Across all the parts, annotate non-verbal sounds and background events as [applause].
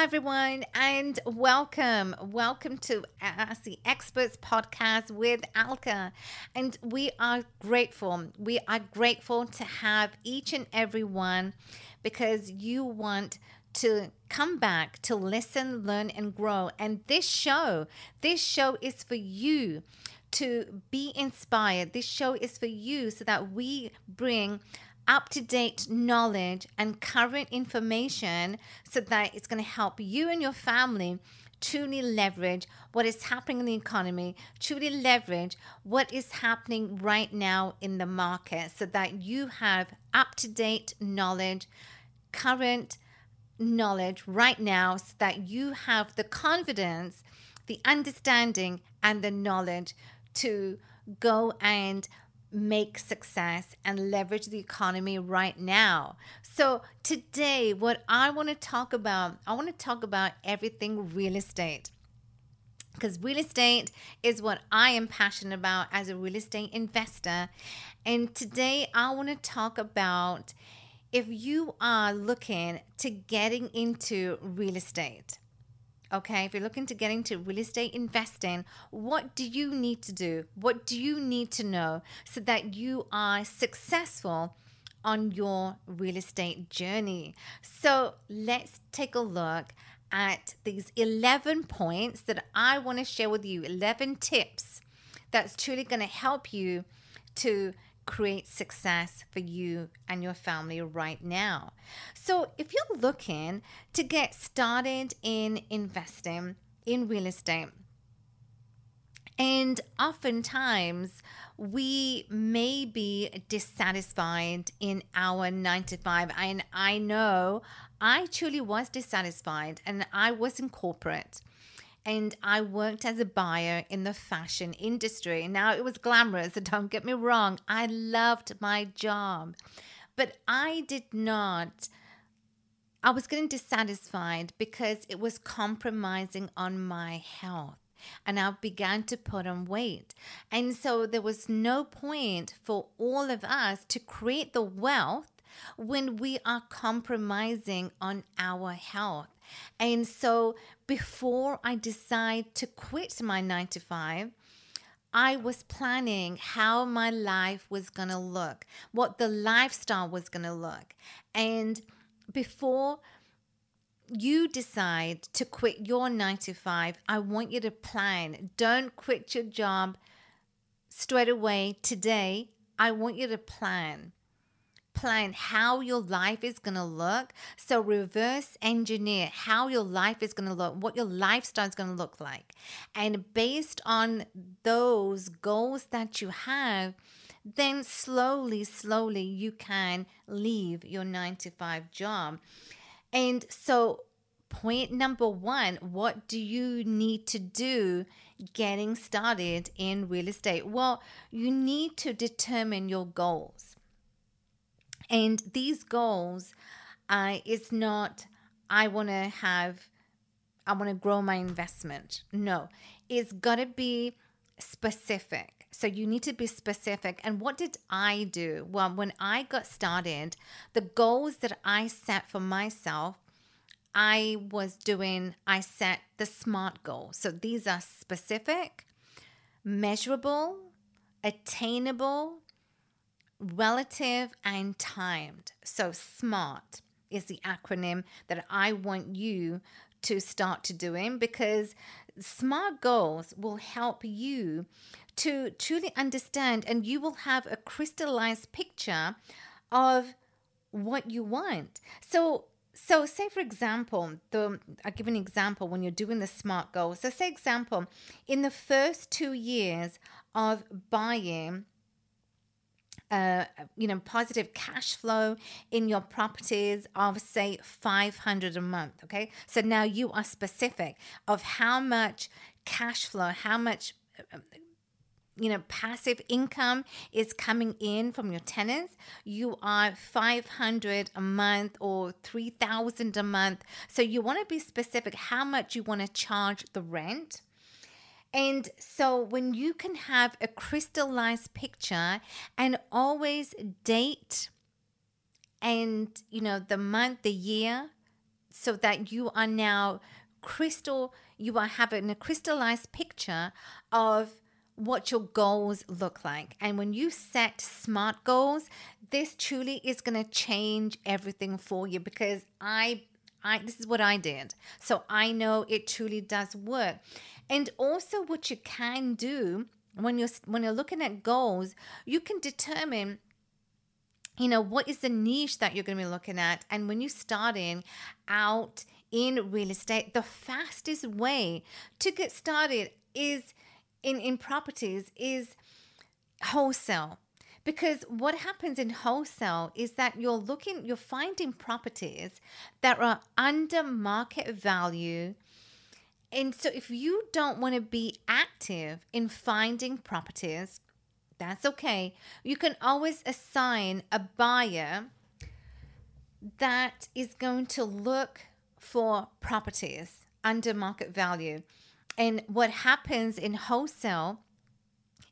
Hi, everyone, and welcome. Welcome to uh, Ask the Experts podcast with Alka. And we are grateful. We are grateful to have each and every one because you want to come back to listen, learn, and grow. And this show, this show is for you to be inspired. This show is for you so that we bring up to date knowledge and current information so that it's going to help you and your family truly leverage what is happening in the economy, truly leverage what is happening right now in the market so that you have up to date knowledge, current knowledge right now, so that you have the confidence, the understanding, and the knowledge to go and make success and leverage the economy right now. So, today, what I want to talk about, I want to talk about everything real estate. Because real estate is what I am passionate about as a real estate investor. And today, I want to talk about if you are looking to getting into real estate Okay, if you're looking to get into real estate investing, what do you need to do? What do you need to know so that you are successful on your real estate journey? So let's take a look at these 11 points that I want to share with you 11 tips that's truly going to help you to create success for you and your family right now. So, if you're looking to get started in investing in real estate, and oftentimes we may be dissatisfied in our nine to five. And I know I truly was dissatisfied and I was in corporate and I worked as a buyer in the fashion industry. Now, it was glamorous, so don't get me wrong. I loved my job, but I did not. I was getting dissatisfied because it was compromising on my health and I began to put on weight. And so there was no point for all of us to create the wealth when we are compromising on our health. And so before I decide to quit my nine to five, I was planning how my life was going to look, what the lifestyle was going to look. And before you decide to quit your nine to five, I want you to plan. Don't quit your job straight away today. I want you to plan plan how your life is going to look. So, reverse engineer how your life is going to look, what your lifestyle is going to look like. And based on those goals that you have, then slowly, slowly you can leave your nine to five job. And so, point number one what do you need to do getting started in real estate? Well, you need to determine your goals. And these goals uh, is not, I want to have, I want to grow my investment. No, it's got to be specific. So you need to be specific. And what did I do? Well, when I got started, the goals that I set for myself, I was doing, I set the SMART goals. So these are specific, measurable, attainable, relative and timed. So, SMART is the acronym that I want you to start to doing because SMART goals will help you to truly understand and you will have a crystallized picture of what you want. So, so say for example, the I'll give an example when you're doing the SMART goals. So say example, in the first two years of buying you know positive cash flow in your properties of say 500 a month okay? So now you are specific of how much cash flow how much you know passive income is coming in from your tenants. You are 500 a month or 3000 a month. So you want to be specific how much you want to charge the rent and so when you can have a crystallized picture and always date and you know the month, the year, so that you are now crystal, you are having a crystallized picture of what your goals look like. And when you set smart goals, this truly is going to change everything for you because I I this is what I did. So I know it truly does work. And also what you can do when you're when you're looking at goals, you can determine you know what is the niche that you're going to be looking at. And when you're starting out in real estate the fastest way to get started is in in properties is wholesale. Because what happens in wholesale is that you're looking you're finding properties that are under market value and so if you don't want to be active in finding properties that's okay you can always assign a buyer that is going to look for properties under market value and what happens in wholesale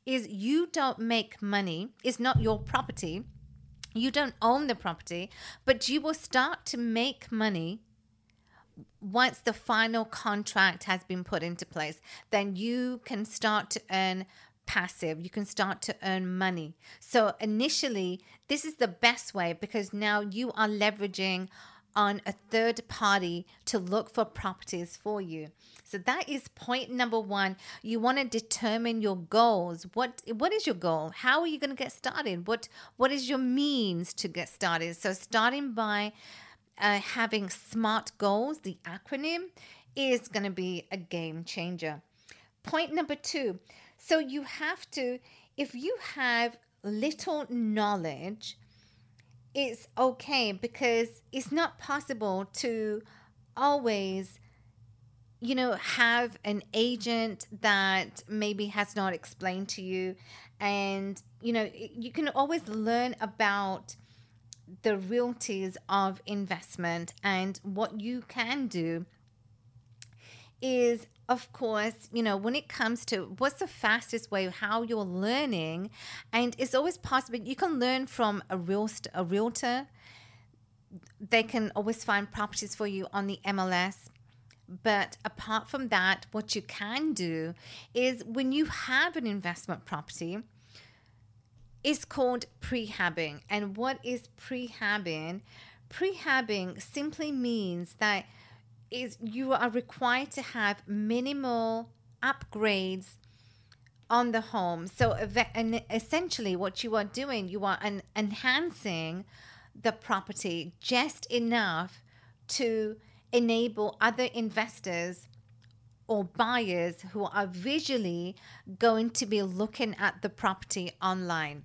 is you don't make money, it's not your property. You don't own the property, but you will start to make money once the final contract has been put into place. Then you can start to earn passive. You can start to earn money. So, initially, this is the best way because now you are leveraging on a third party to look for properties for you. So that is point number 1. You want to determine your goals. What what is your goal? How are you going to get started? What what is your means to get started? So starting by uh, having SMART goals, the acronym is going to be a game changer. Point number 2. So you have to if you have little knowledge it's okay because it's not possible to always you know have an agent that maybe has not explained to you and you know you can always learn about the realties of investment and what you can do is of course, you know, when it comes to what's the fastest way how you're learning, and it's always possible you can learn from a real a realtor. They can always find properties for you on the MLS. But apart from that, what you can do is when you have an investment property, it's called prehabbing. And what is prehabbing? Prehabbing simply means that is you are required to have minimal upgrades on the home. So and essentially what you are doing, you are an, enhancing the property just enough to enable other investors or buyers who are visually going to be looking at the property online.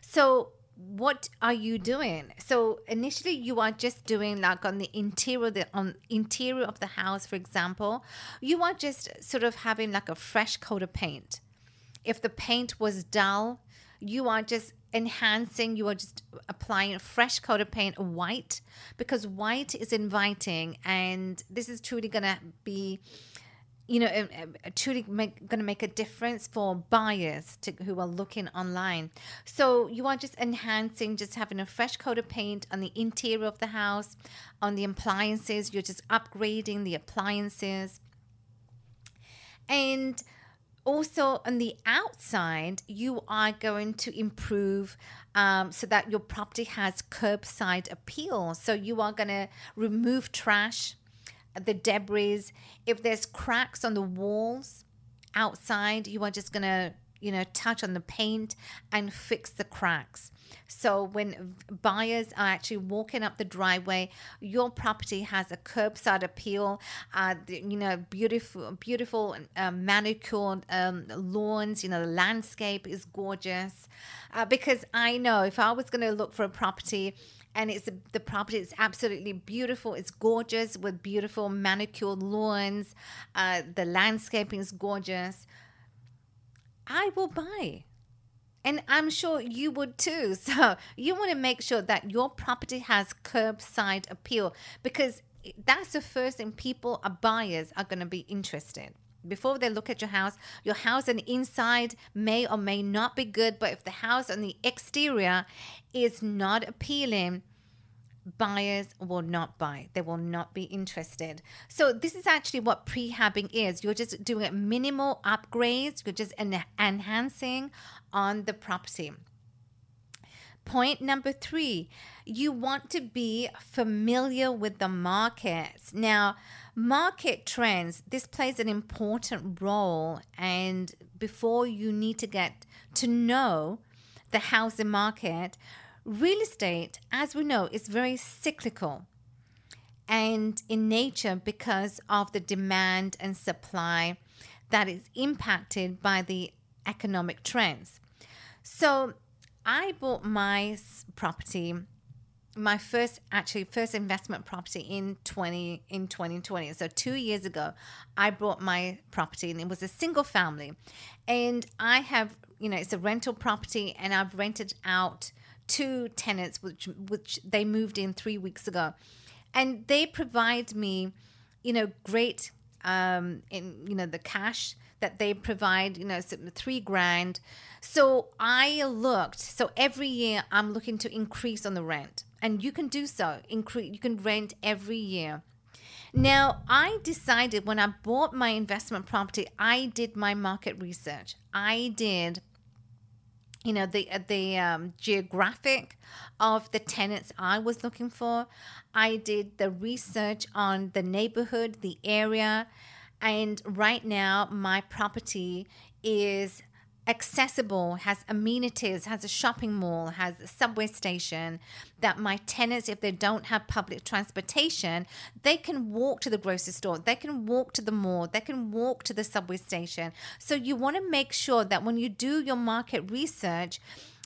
So what are you doing? So initially you are just doing like on the interior the on interior of the house for example. You are just sort of having like a fresh coat of paint. If the paint was dull you are just enhancing you are just applying a fresh coat of paint white because white is inviting and this is truly to be you know, um, um, uh, truly going to make a difference for buyers to, who are looking online. So you are just enhancing, just having a fresh coat of paint on the interior of the house, on the appliances. You're just upgrading the appliances. And also on the outside, you are going to improve um, so that your property has curbside appeal. So you are going to remove trash the debris. If there's cracks on the walls outside, you are just going to, you know, touch on the paint and fix the cracks. So when buyers are actually walking up the driveway, your property has a curbside appeal. Uh, you know, beautiful, beautiful uh, manicured um, lawns. You know, the landscape is gorgeous. Uh, because I know if I was going to look for a property and it's the property is absolutely beautiful. It's gorgeous with beautiful manicured lawns. Uh, the landscaping is gorgeous. I will buy. And I'm sure you would too. [laughs] So you want to make sure that your property has curbside appeal because that's the first thing people are buyers are going to be interested before they look at your house your house the inside may or may not be good but if the house on the exterior is not appealing buyers will not buy. They will not be interested. So this is actually what prehabbing is. You're just doing minimal upgrades. You're just en- enhancing on the property. Point number three, you want to be familiar with the markets. Now, market trends, this plays an important role. And before you need to get to know the housing market, real estate, as we know, is very cyclical and in nature because of the demand and supply that is impacted by the economic trends. So I bought my property, my first actually first investment property in 20 in 2020. So 2 years ago, I bought my property and it was a single family. And I have, you know, it's a rental property and I've rented out two tenants, which which they moved in three weeks ago, and they provide me, you know, great, um, in you know the cash that they provide, you know, three grand. So I looked. So every year I'm looking to increase on the rent, and you can do so. Increase. You can rent every year. Now, I decided when I bought my investment property, I did my market research. I did you know the uh, the um, geographic of the tenants I was looking for. I did the research on the neighborhood, the area, and right now my property is accessible, has amenities, has a shopping mall, has a subway station, that my tenants, if they don't have public transportation, they can walk to the grocery store, they can walk to the mall, they can walk to the subway station. So you want to make sure that when you do your market research,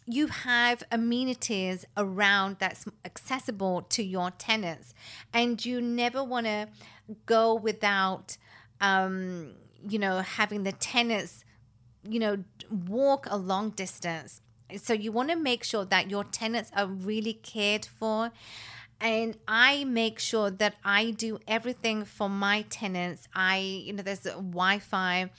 you have amenities around that's accessible to your tenants and you never want to go without um, you know having the tenants you know, walk a long distance. So you want to make sure that your tenants are really cared for. And I make sure that I do everything for my tenants. I, you know, there's a Wi Fi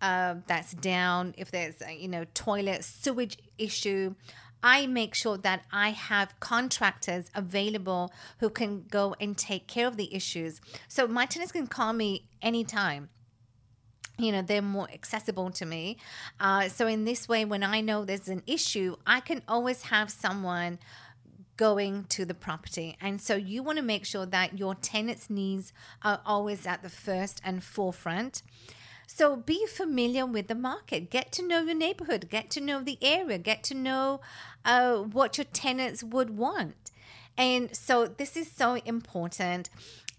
uh, that's down, if there's, you know, toilet, sewage issue. I make sure that I have contractors available who can go and take care of the issues. So my tenants can call me anytime you know they're more accessible to me. Uh, so in this way when i know there's an issue i can always have someone going to the property. And so you want to make sure that your tenants needs are always at the first and forefront. So be familiar with the market. Get to know your neighborhood. Get to know the area. Get to know uh, what your tenants would want. And so this is so important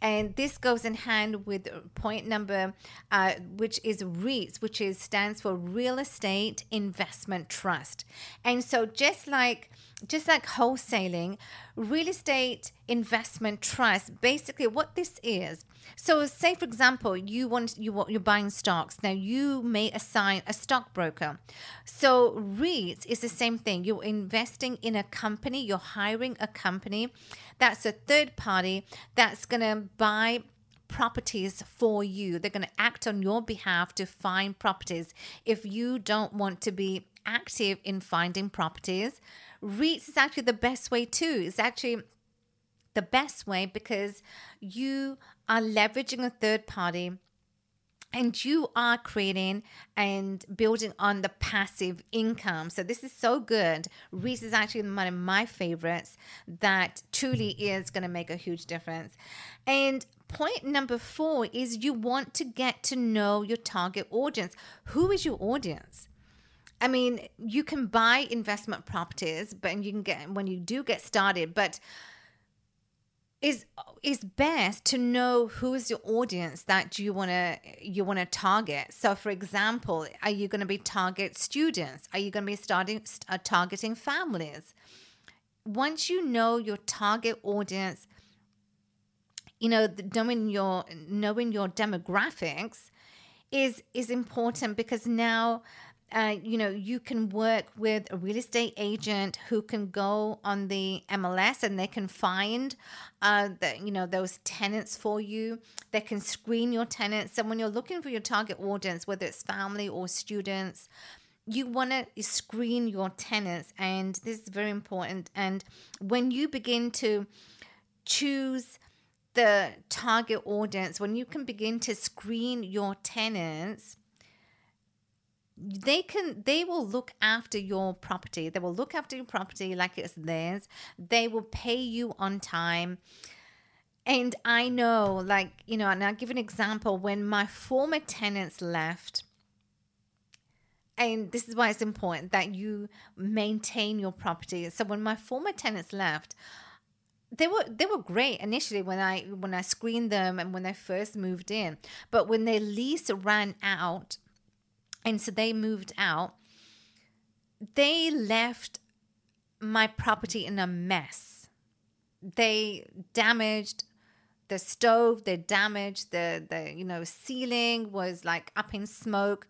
and this goes in hand with point number, uh, which is REITs, which is stands for Real Estate Investment Trust. And so just like just like wholesaling, real estate investment trust, basically what this is. So say for example, you want you want you're buying stocks. Now you may assign a stockbroker. So REITs is the same thing. You're investing in a company, you're hiring a company that's a third party that's to buy properties for you. They're going to act on your behalf to find properties. If you don't want to be active in finding properties, REITs is actually the best way too. It's actually the best way because you are leveraging a third party and you are creating and building on the passive income. So this is so good. REITs is actually one of my favorites that truly is going to make a huge difference. And point number four is you want to get to know your target audience. Who is your audience? I mean, you can buy investment properties, but you can get when you do get started, but is is best to know who is your audience that you want to you want to target. So for example are you going to be target students? Are you going to be starting uh, targeting families? Once you know your target audience you know knowing your knowing your demographics is is important because now uh, you know, you can work with a real estate agent who can go on the MLS and they can find, uh, the, you know, those tenants for you. They can screen your tenants. So when you're looking for your target audience, whether it's family or students, you want to screen your tenants, and this is very important. And when you begin to choose the target audience, when you can begin to screen your tenants, they can they will look after your property. They will look after your property like it's theirs. They will pay you on time. And i know like you know and i'll give an example. When my former tenants left and this is why it's important that you maintain your property. So when my former tenants left they were they were great initially when I when I screened them and when they first moved in. But when their lease ran out and so they moved out, they left my property in a mess. They damaged the stove, they damaged the the you know ceiling was like up in smoke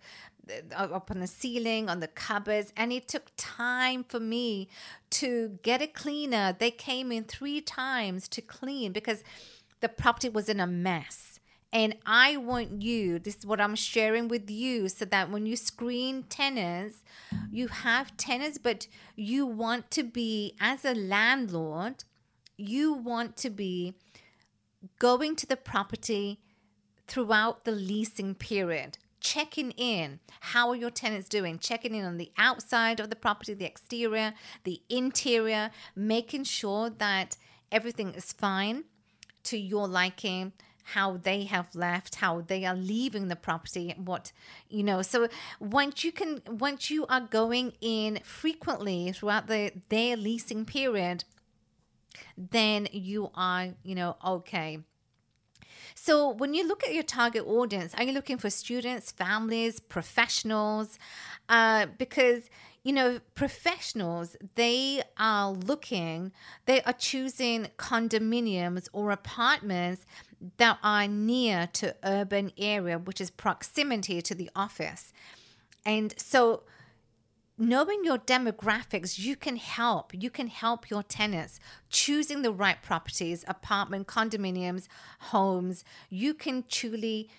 up on the ceiling, on the cupboards, and it took time for me to get a cleaner. They came in three times to clean because the property was in a mess. And I want you, this is what I'm sharing with you, so that when you screen tenants, you have tenants, but you want to be, as a landlord, you want to be going to the property throughout the leasing period checking in. How are your tenants doing? Checking in on the outside of the property, the exterior, the interior, making sure that everything is fine to your liking how they have left how they are leaving the property what you know so once you can once you are going in frequently throughout the their leasing period then you are you know okay so, when you look at your target audience, are you looking for students, families, professionals? Uh, because you know, professionals, they are looking, they are choosing condominiums or apartments that are near to urban area, which is proximity to the office. And so knowing your demographics, you can help. You can help your tenants choosing the right properties, apartment, condominiums, homes. You can truly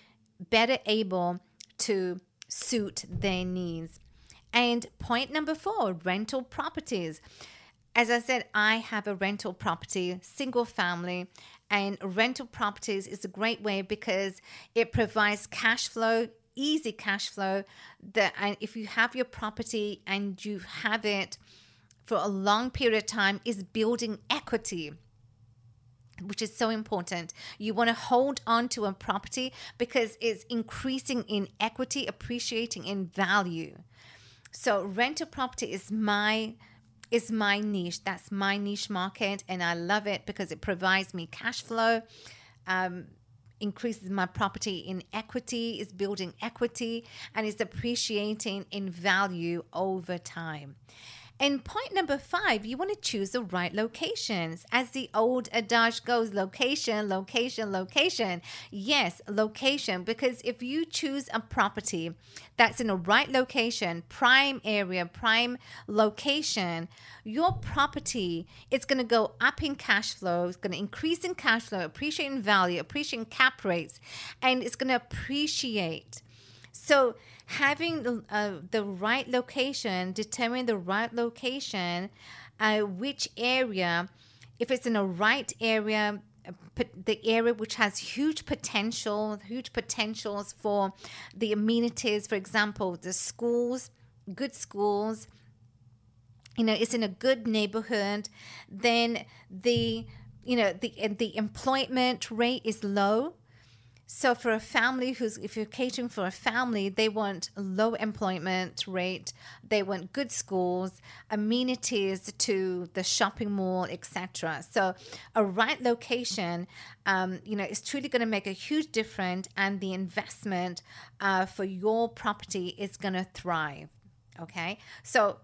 better able to suit their needs. And point number four, rental properties. As I said, I have a rental property, single family, and rental properties is a great way because it provides cash flow easy cash flow that and if you have your property and you have it for a long period of time is building equity which is so important. You want to hold on to a property because it's increasing in equity, appreciating in value. So rental property is my is my niche. That's my niche market and I love it because it provides me cash flow. Um, increases my property in equity, is building equity, and is appreciating in value over time. And point number five, you want to choose the right locations. As the old adage goes, location, location, location. Yes, location, because if you choose a property that's in a right location, prime area, prime location, your property is going to go up in cash flow, it's going to increase in cash flow, appreciate in value, appreciate in cap rates, and it's going to appreciate. So, having the, uh, the right location, determine the right location, uh, which area, if it's in a right area, uh, the area which has huge potential, huge potentials for the amenities, for example, the schools, good schools, you know, it's in a good neighborhood, then the you know the the employment rate is low so for a family who's if you're catering for a family, they want low employment rate, they want good schools, amenities to the shopping mall, etc. So a right location, um, you know, is truly going to make a huge difference, and the investment uh, for your property is going to thrive. Okay, so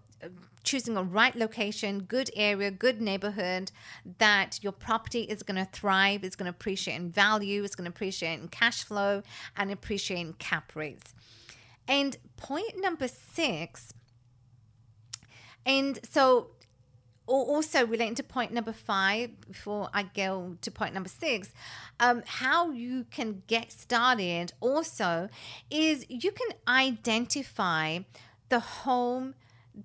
choosing a right location, good area, good neighborhood, that your property is going to thrive, it's going to appreciate in value, it's going to appreciate in cash flow, and appreciate in cap rates. And point number six, and so also relating to point number five before I go to point number six, um, how you can get started also is you can identify the home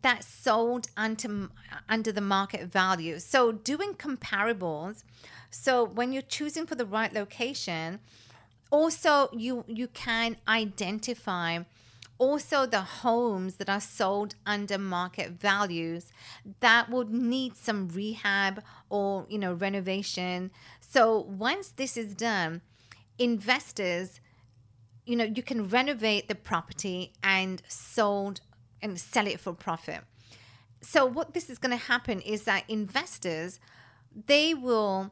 that sold under under the market value. So doing comparables. So when you're choosing for the right location, also you you can identify also the homes that are sold under market values that would need some rehab or you know renovation so once this is done investors you know you can renovate the property and sold and sell it for profit. So what this is going to happen is that investors they will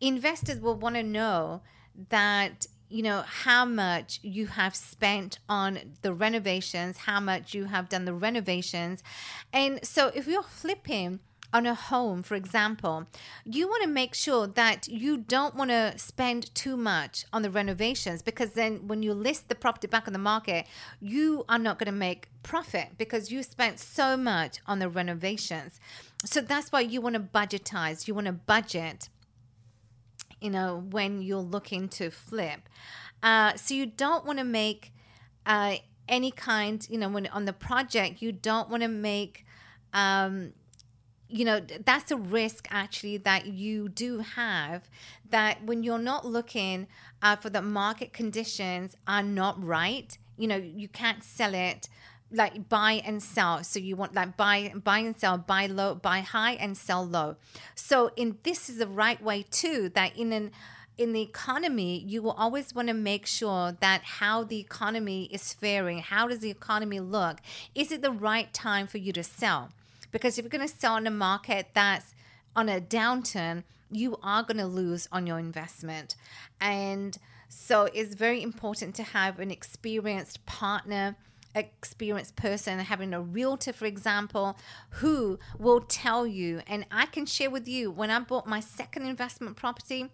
investors will want to know that you know how much you have spent on the renovations how much you have done the renovations. And so if you're flipping on a home for example you want to make sure that you don't want to spend too much on the renovations because then when you list the property back on the market you are not going to make profit because you spent so much on the renovations so that's why you want to budgetize you want to budget you know, when you're looking to flip. Uh, so you don't want to make uh, any kind, you know, when on the project, you don't want to make, um, you know, that's a risk actually that you do have that when you're not looking uh, for the market conditions are not right, you know, you can't sell it like buy and sell. So you want like buy buy and sell buy low buy high and sell low. So in this is the right way too that in an in the economy you will always want to make sure that how the economy is faring how does the economy look? Is it the right time for you to sell because if you're going to sell in a market that's on a downturn you are going to lose on your investment and so it's very important to have an experienced partner experienced person, having a realtor, for example, who will tell you, and I can share with you when I bought my second investment property,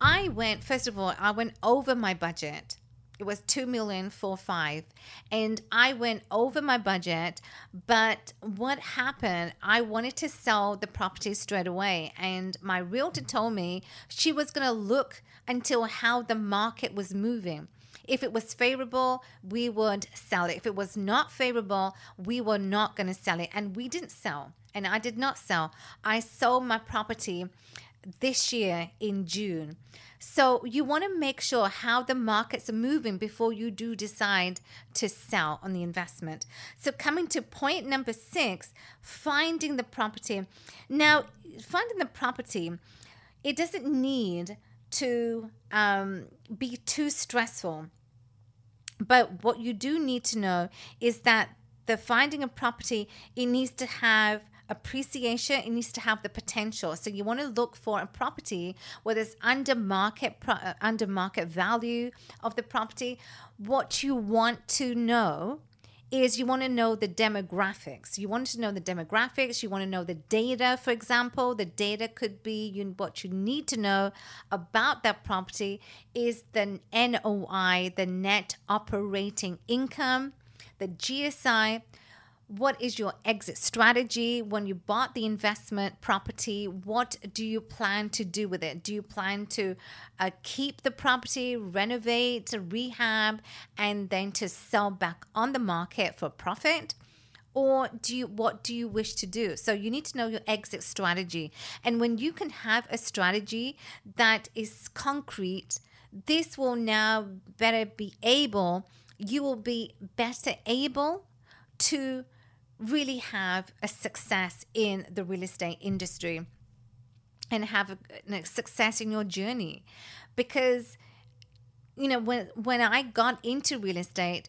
I went, first of all, I went over my budget. It was two million four five, and I went over my budget. But what happened? I wanted to sell the property straight away, and my realtor told me she was going to look until how the market was moving. If it was favorable, we would sell it. If it was not favorable, we were not going to sell it. And we didn't sell. And I did not sell. I sold my property this year in June. So you want to make sure how the markets are moving before you do decide to sell on the investment. So coming to point number 6, finding the property. Now, finding the property, it doesn't need to um, be too stressful. But what you do need to know is that the finding a property, it needs to have appreciation it needs to have the potential so you want to look for a property where there's under market uh, under market value of the property what you want to know is you want to know the demographics. You want to know the demographics. You want to know the data, for example. The data could be you, what you need to know about that property is the NOI, the net operating income, the GSI, what is your exit strategy? When you bought the investment property what do you plan to do with it? Do you plan to uh, keep the property renovate rehab and then to sell back on the market for profit? Or do you what do you wish to do? So you need to know your exit strategy. And when you can have a strategy that is concrete this will now better be able you will be better able to really have a success in the real estate industry and have a, success in your journey because you know when when I got into real estate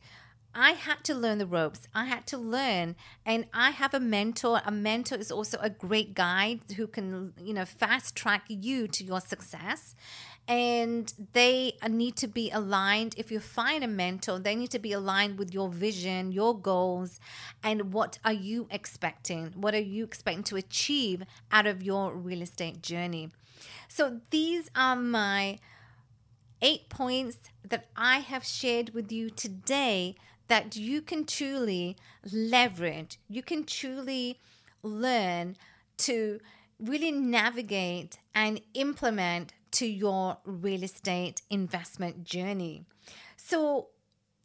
I had to learn the ropes. I had to learn. And I have a mentor. A mentor is also a great guide who can, you know, fast track you to your success and they need to be aligned. If you find a mentor, they need to be aligned with your vision, your goals, and what are you expecting? What are you expecting to achieve out of your real estate journey? So these are my eight points that I have shared with you today that you can truly leverage. You can truly learn to really navigate and implement to your real estate investment journey. So,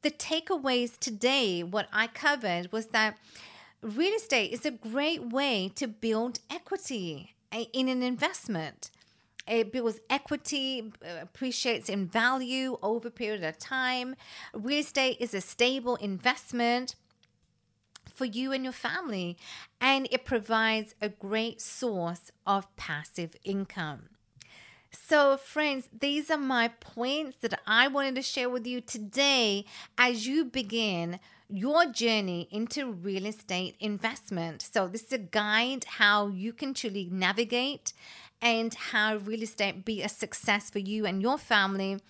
the takeaways today, what I covered was that real estate is a great way to build equity in an investment. It builds equity, uh, appreciates in value over a period of time. Real estate is a stable investment for you and your family, and it provides a great source of passive income. So, friends, these are my points that I wanted to share with you today as you begin your journey into real estate investment. So, this is a guide how you can truly navigate and how real estate be a success for you and your family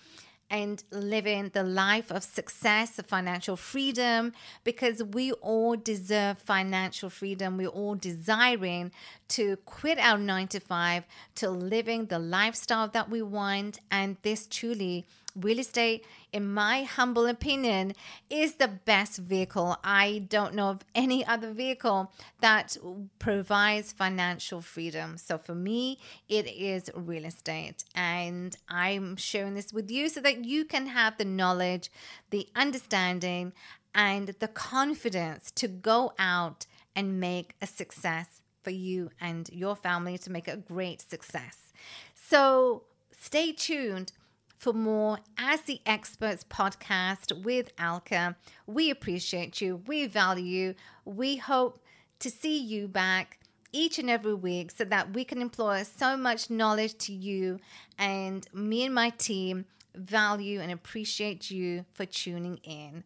and living the life of success, of financial freedom, because we all deserve financial freedom. We're all desiring to quit our nine to five to living the lifestyle that we want. And this truly real estate, in my humble opinion, is the best vehicle. I don't know of any other vehicle that provides financial freedom. So for me, it is real estate. And I'm sharing this with you so that you can have the knowledge, the understanding, and the confidence to go out and make a success for you and your family to make a great success. So stay tuned for more Ask the Experts podcast with Alka. We appreciate you. We value you. We hope to see you back each and every week so that we can employ so much knowledge to you. And me and my team value and appreciate you for tuning in.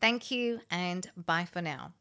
Thank you and bye for now.